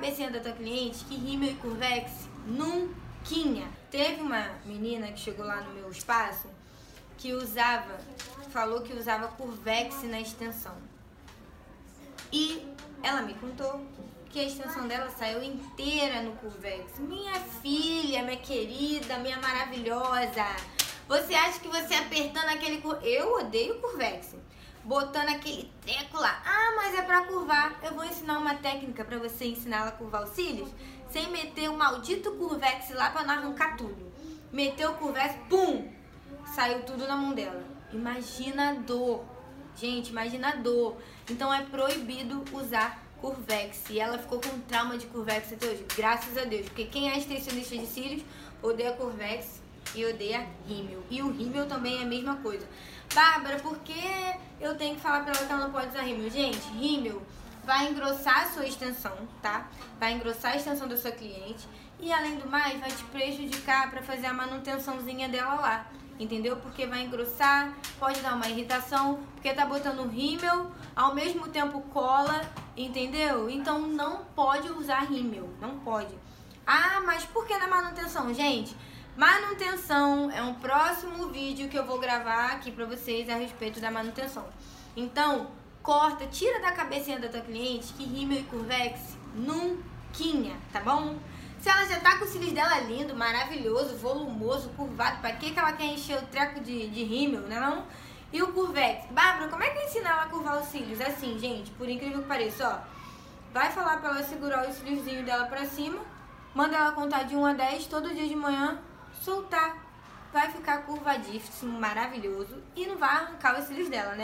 cabecinha da tua cliente que rímel e curvex nunca. Teve uma menina que chegou lá no meu espaço que usava, falou que usava curvex na extensão. E ela me contou que a extensão dela saiu inteira no curvex. Minha filha, minha querida, minha maravilhosa. Você acha que você apertando aquele eu odeio curvex. Botando aquele treco lá. Ah, mas é pra curvar. Eu vou ensinar uma técnica para você ensinar ela a curvar os cílios sem meter o maldito curvex lá para não arrancar tudo. Meteu o curvex, pum! Saiu tudo na mão dela. Imagina a dor. Gente, imagina a dor. Então é proibido usar Curvex. E ela ficou com trauma de Curvex até hoje. Graças a Deus. Porque quem é extensionista de cílios odeia Curvex e odeia rímel. E o rímel também é a mesma coisa. Bárbara, por que eu tenho que falar pra ela que ela não pode usar rímel? Gente, rímel vai engrossar a sua extensão, tá? Vai engrossar a extensão da sua cliente. E além do mais, vai te prejudicar para fazer a manutençãozinha dela lá entendeu? Porque vai engrossar, pode dar uma irritação, porque tá botando rímel, ao mesmo tempo cola, entendeu? Então não pode usar rímel, não pode. Ah, mas por que na manutenção? Gente, manutenção é um próximo vídeo que eu vou gravar aqui pra vocês a respeito da manutenção. Então, corta, tira da cabecinha da tua cliente que rímel e curvex nunca, tá bom? Se ela já tá com os cílios dela lindo, maravilhoso, volumoso, curvado, pra que, ela quer encher o treco de, de rímel, né não? E o curvex? Bárbara, como é que eu ensino ela a curvar os cílios? Assim, gente, por incrível que pareça, ó. Vai falar pra ela segurar os cíliozinhos dela pra cima, manda ela contar de 1 a 10 todo dia de manhã, soltar. Vai ficar curvadíssimo, maravilhoso e não vai arrancar os cílios dela, né?